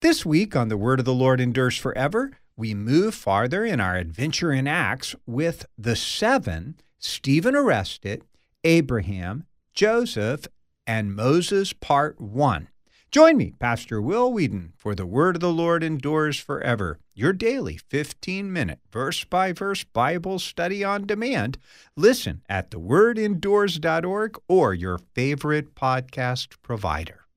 This week on The Word of the Lord Endures Forever, we move farther in our adventure in Acts with the seven Stephen arrested, Abraham, Joseph, and Moses, Part 1. Join me, Pastor Will Weedon, for The Word of the Lord Endures Forever, your daily 15 minute verse by verse Bible study on demand. Listen at thewordendures.org or your favorite podcast provider.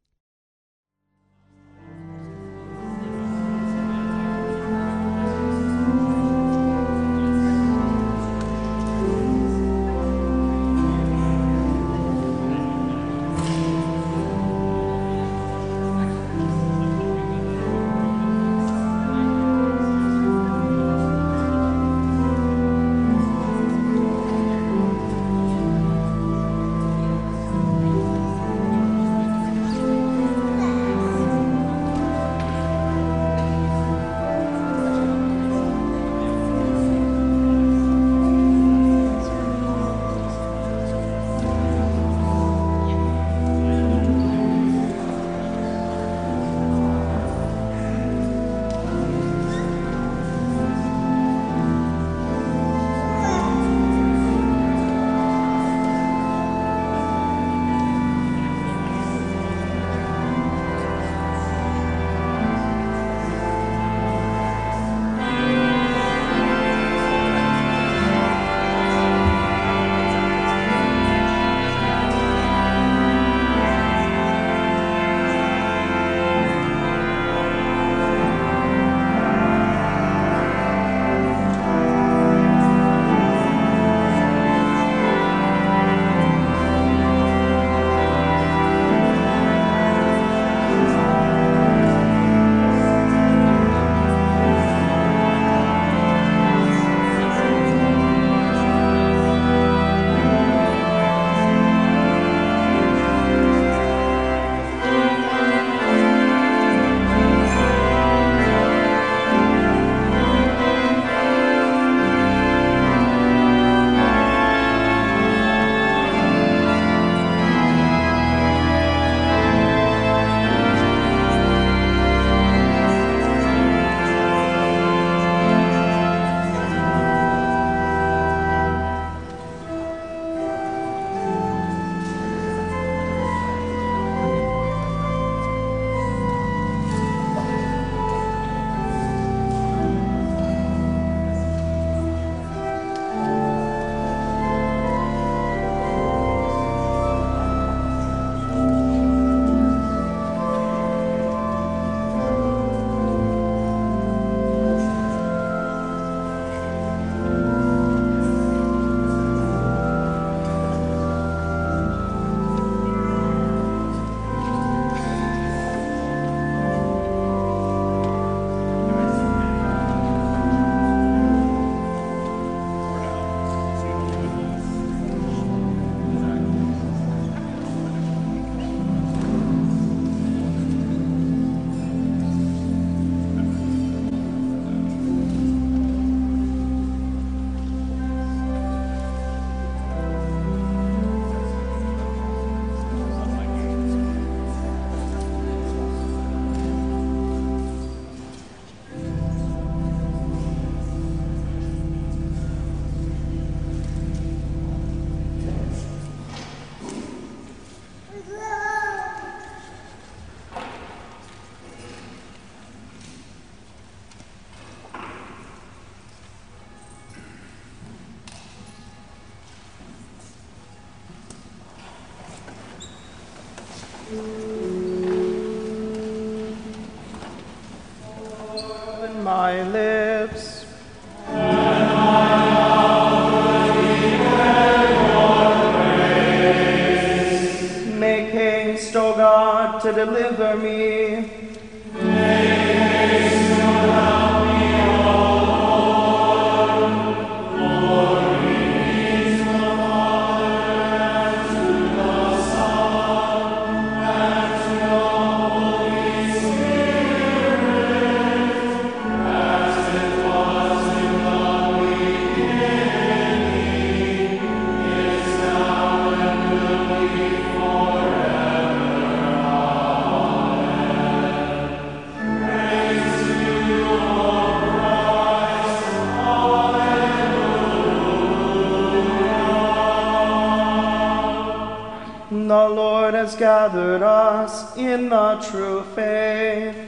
Gathered us in the true faith.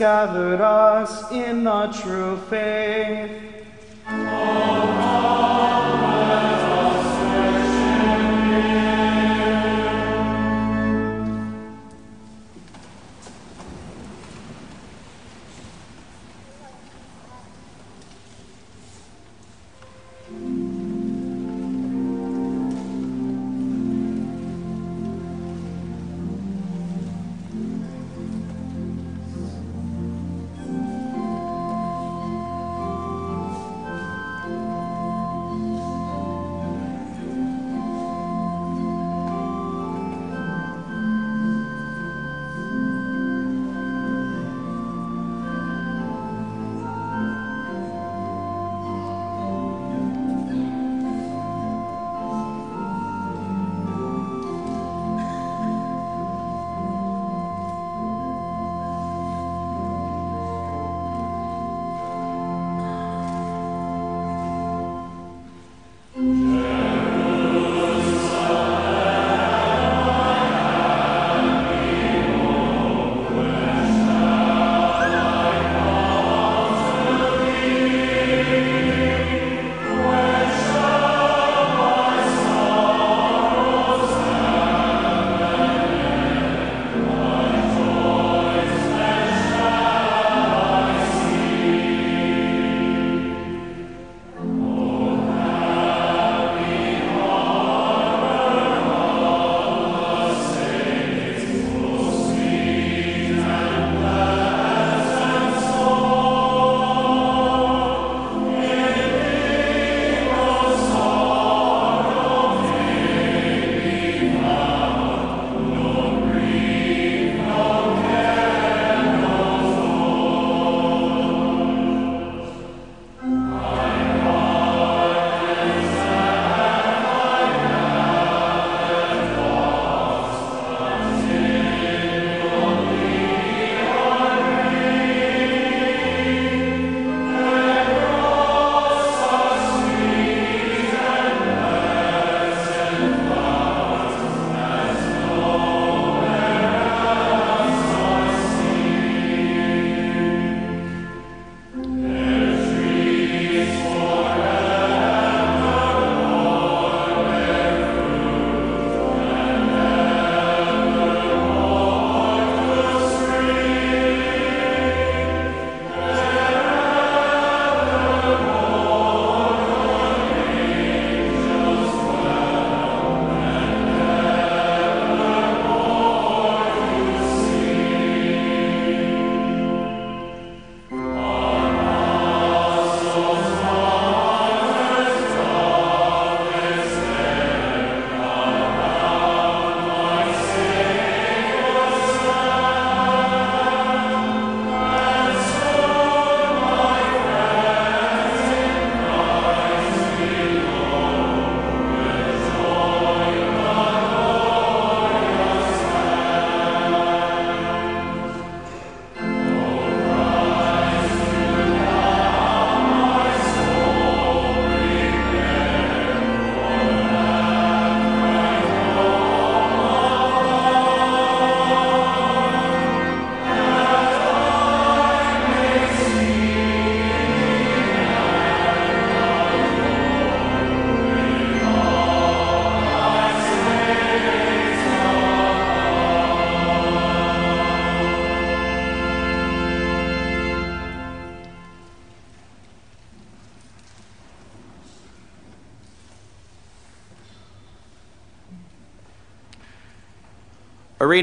Gathered us in the true faith.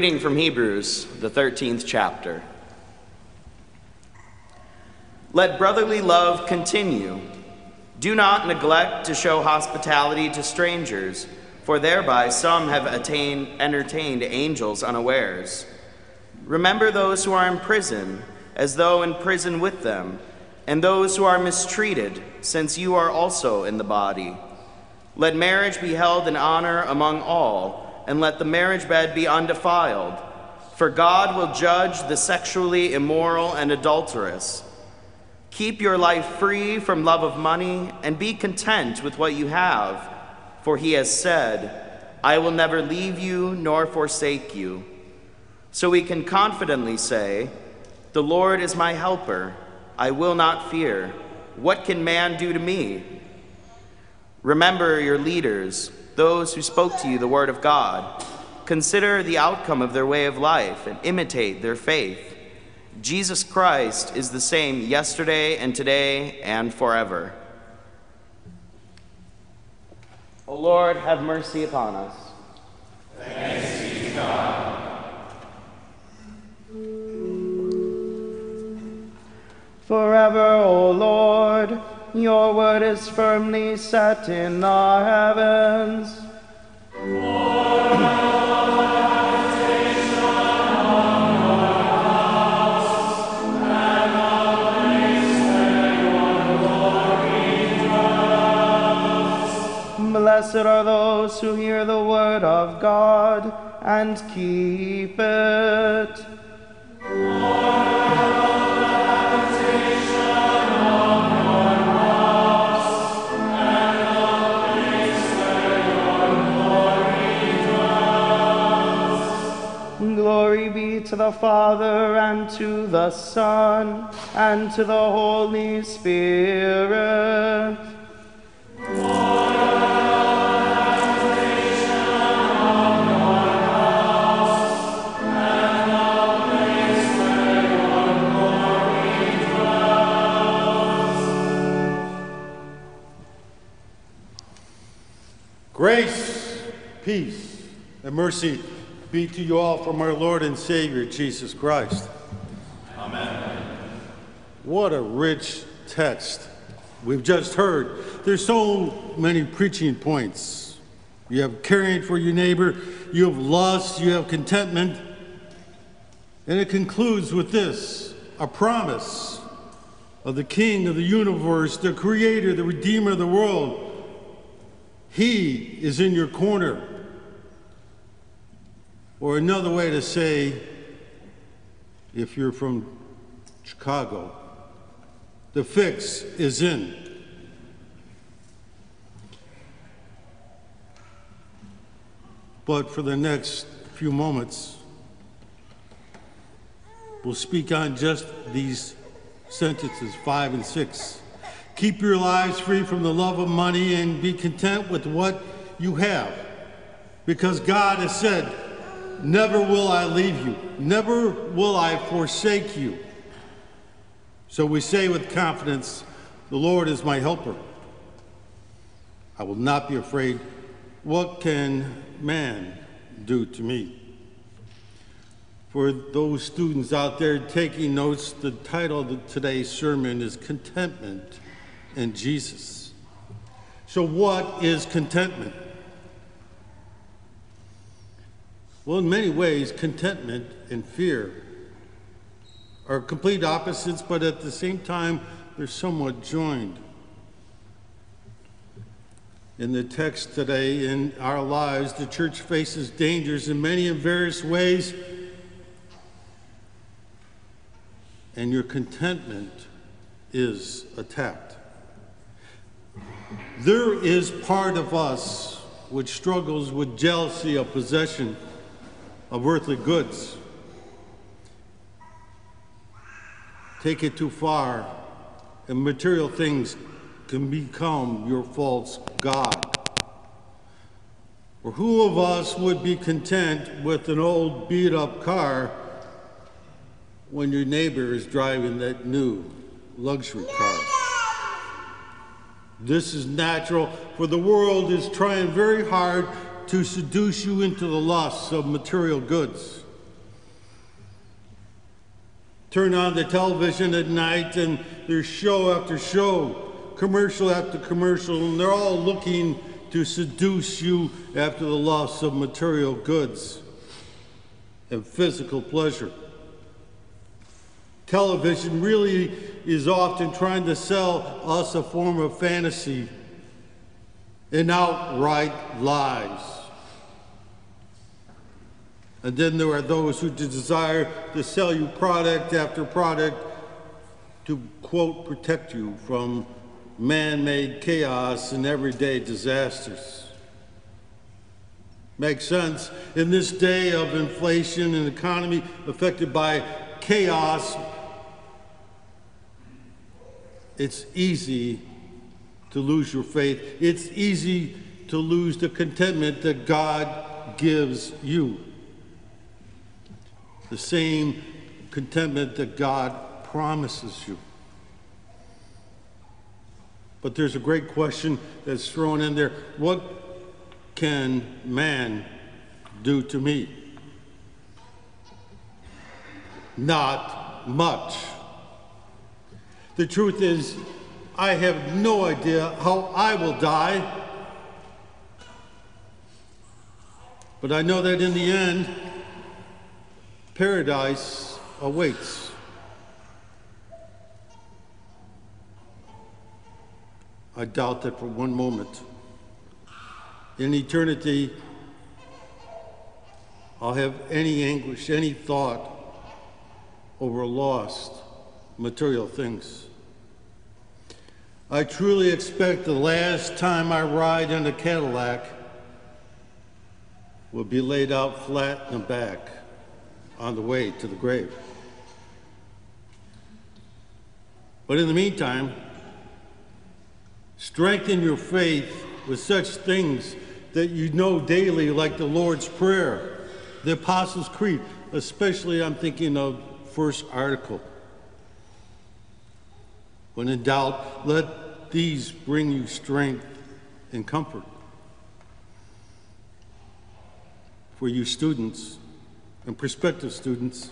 Reading from Hebrews, the 13th chapter. Let brotherly love continue. Do not neglect to show hospitality to strangers, for thereby some have attained, entertained angels unawares. Remember those who are in prison, as though in prison with them, and those who are mistreated, since you are also in the body. Let marriage be held in honor among all, and let the marriage bed be undefiled, for God will judge the sexually immoral and adulterous. Keep your life free from love of money and be content with what you have, for he has said, I will never leave you nor forsake you. So we can confidently say, The Lord is my helper. I will not fear. What can man do to me? Remember your leaders, those who spoke to you the word of God. Consider the outcome of their way of life and imitate their faith. Jesus Christ is the same yesterday and today and forever. O Lord, have mercy upon us. Thanks be to God. Forever, O Lord, your word is firmly set in the heavens. Blessed are those who hear the word of God and keep it. Glory to the Father and to the Son and to the Holy Spirit. Grace, peace, and mercy be to you all from our Lord and Savior Jesus Christ. Amen. What a rich text we've just heard. There's so many preaching points. You have caring for your neighbor, you have lust, you have contentment. And it concludes with this a promise of the King of the universe, the Creator, the Redeemer of the world. He is in your corner. Or another way to say, if you're from Chicago, the fix is in. But for the next few moments, we'll speak on just these sentences, five and six. Keep your lives free from the love of money and be content with what you have. Because God has said, Never will I leave you, never will I forsake you. So we say with confidence, The Lord is my helper. I will not be afraid. What can man do to me? For those students out there taking notes, the title of today's sermon is Contentment in Jesus. So, what is contentment? Well, in many ways, contentment and fear are complete opposites, but at the same time, they're somewhat joined. In the text today, in our lives, the church faces dangers in many and various ways, and your contentment is attacked. There is part of us which struggles with jealousy of possession of earthly goods. Take it too far, and material things can become your false God. Or who of us would be content with an old beat up car when your neighbor is driving that new luxury car? This is natural, for the world is trying very hard to seduce you into the lusts of material goods. Turn on the television at night and there's show after show, commercial after commercial, and they're all looking to seduce you after the loss of material goods and physical pleasure. Television really is often trying to sell us a form of fantasy and outright lies. And then there are those who desire to sell you product after product to, quote, protect you from man made chaos and everyday disasters. Makes sense. In this day of inflation and economy affected by chaos, it's easy to lose your faith. It's easy to lose the contentment that God gives you. The same contentment that God promises you. But there's a great question that's thrown in there. What can man do to me? Not much. The truth is, I have no idea how I will die. But I know that in the end, paradise awaits. I doubt that for one moment. In eternity, I'll have any anguish, any thought over lost material things. I truly expect the last time I ride in a Cadillac will be laid out flat in the back on the way to the grave. But in the meantime, strengthen your faith with such things that you know daily, like the Lord's Prayer, the Apostles' Creed, especially I'm thinking of first article. When in doubt, let these bring you strength and comfort. For you students and prospective students,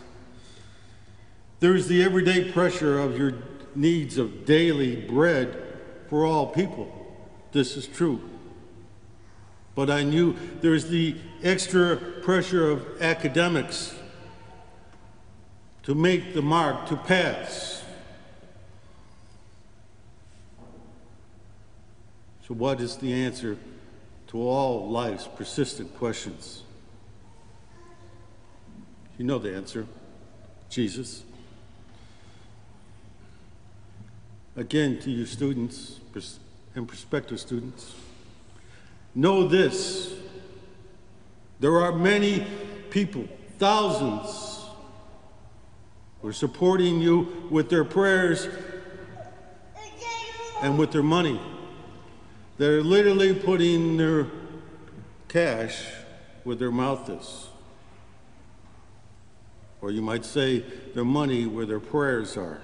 there is the everyday pressure of your needs of daily bread for all people. This is true. But I knew there is the extra pressure of academics to make the mark, to pass. So, what is the answer to all life's persistent questions? You know the answer Jesus. Again, to you students and prospective students, know this there are many people, thousands, who are supporting you with their prayers and with their money. They're literally putting their cash where their mouth is. Or you might say their money where their prayers are.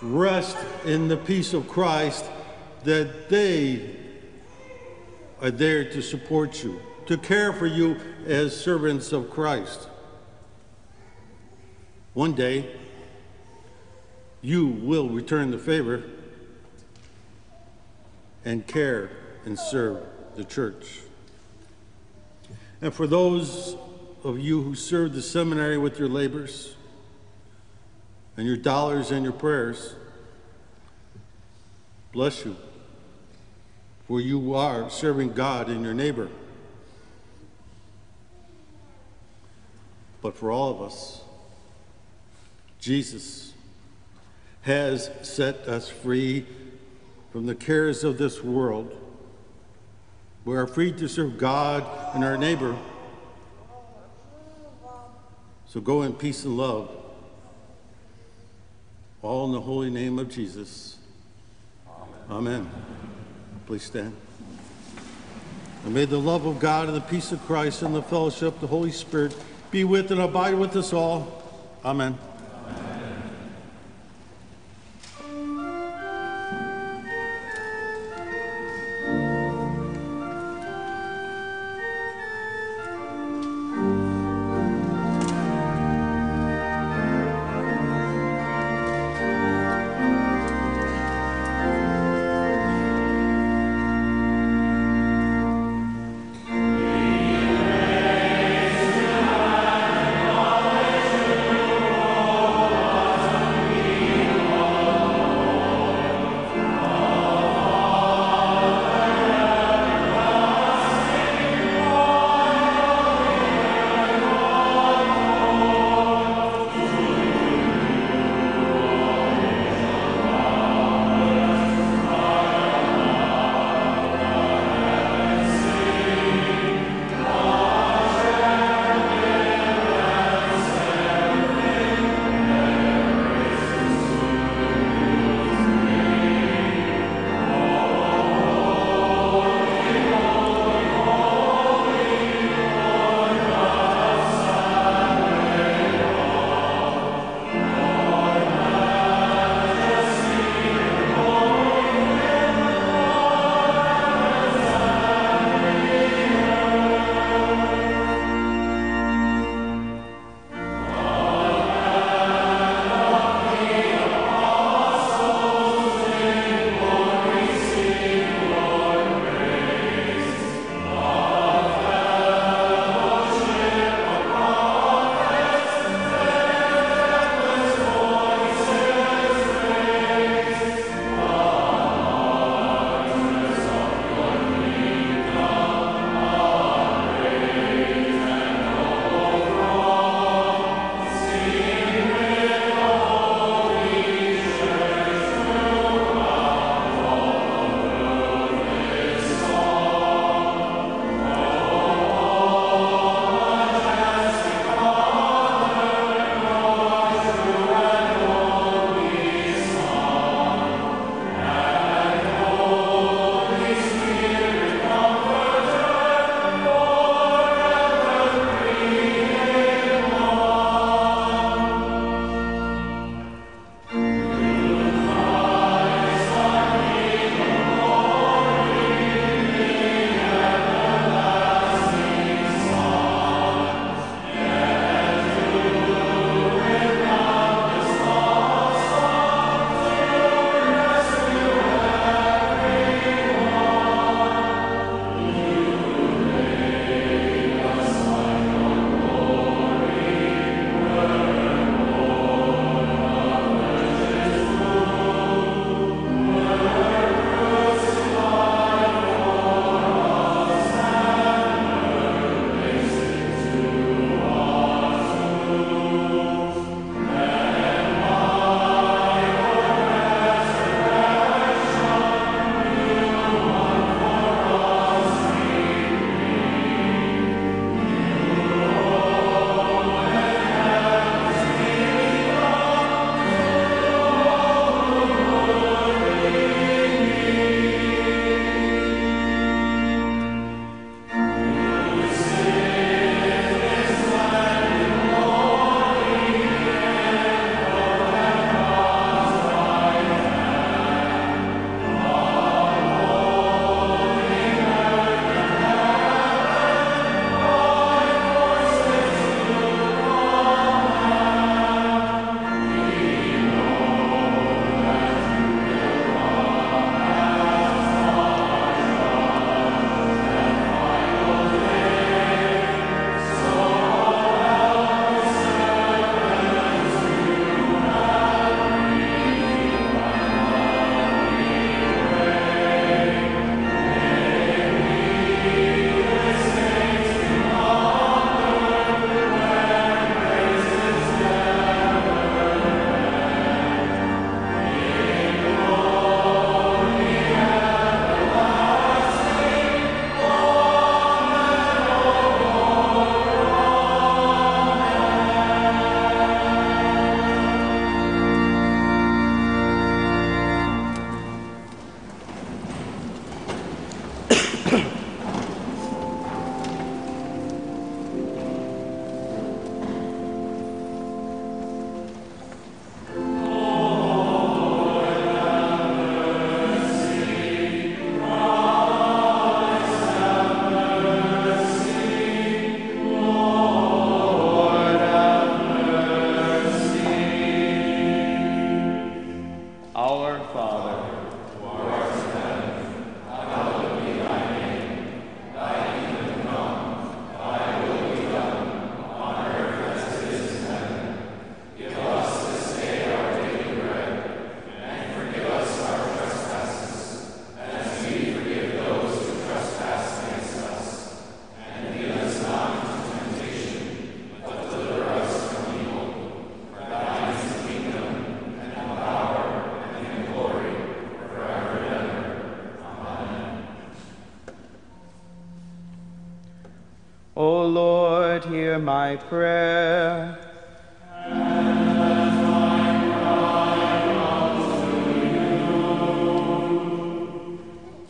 Rest in the peace of Christ that they are there to support you, to care for you as servants of Christ. One day, you will return the favor and care and serve the church. And for those of you who serve the seminary with your labors and your dollars and your prayers, bless you. For you are serving God and your neighbor. But for all of us, Jesus has set us free from the cares of this world. We are free to serve God and our neighbor. So go in peace and love. All in the holy name of Jesus. Amen. Amen. Please stand. And may the love of God and the peace of Christ and the fellowship of the Holy Spirit be with and abide with us all. Amen. Our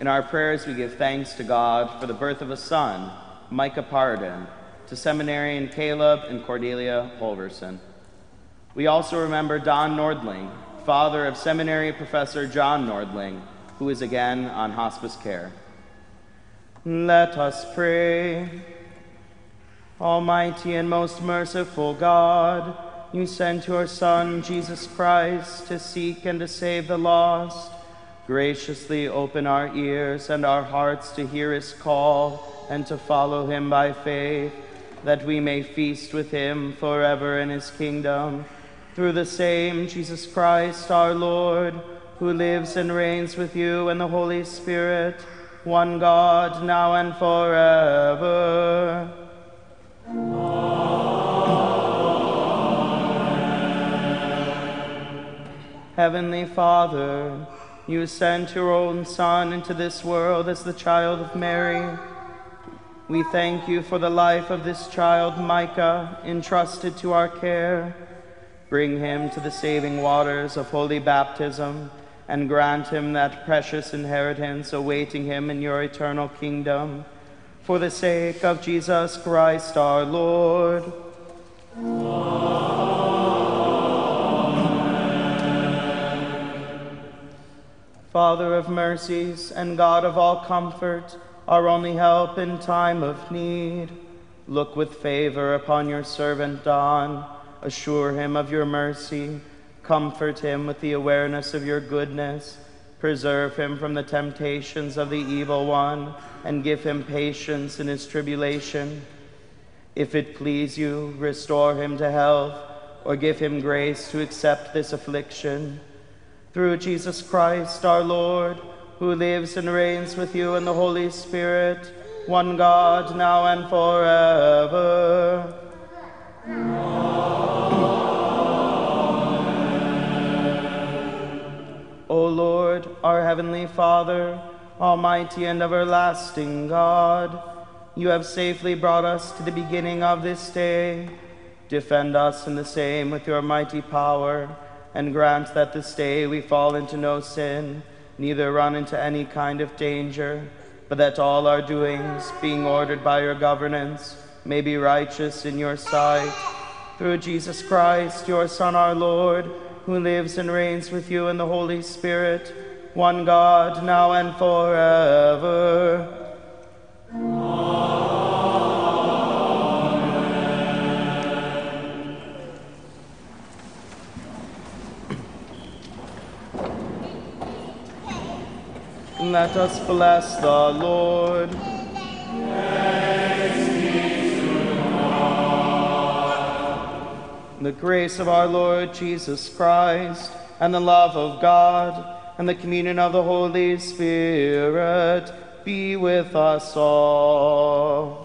In our prayers, we give thanks to God for the birth of a son, Micah Pardon, to seminarian Caleb and Cordelia Holverson. We also remember Don Nordling, father of seminary professor John Nordling, who is again on hospice care. Let us pray. Almighty and most merciful God, you sent your Son, Jesus Christ, to seek and to save the lost. Graciously open our ears and our hearts to hear his call and to follow him by faith, that we may feast with him forever in his kingdom. Through the same Jesus Christ our Lord, who lives and reigns with you and the Holy Spirit, one God, now and forever. Amen. Heavenly Father, you sent your own Son into this world as the child of Mary. We thank you for the life of this child, Micah, entrusted to our care. Bring him to the saving waters of holy baptism and grant him that precious inheritance awaiting him in your eternal kingdom. For the sake of Jesus Christ our Lord. Father of mercies and God of all comfort, our only help in time of need, look with favor upon your servant Don, assure him of your mercy, comfort him with the awareness of your goodness, preserve him from the temptations of the evil one, and give him patience in his tribulation. If it please you, restore him to health, or give him grace to accept this affliction through Jesus Christ our Lord, who lives and reigns with you in the Holy Spirit, one God, now and forever. Amen. O Lord, our heavenly Father, almighty and everlasting God, you have safely brought us to the beginning of this day. Defend us in the same with your mighty power and grant that this day we fall into no sin, neither run into any kind of danger, but that all our doings, being ordered by your governance, may be righteous in your sight. Through Jesus Christ, your Son, our Lord, who lives and reigns with you in the Holy Spirit, one God, now and forever. Let us bless the Lord. The grace of our Lord Jesus Christ, and the love of God, and the communion of the Holy Spirit be with us all.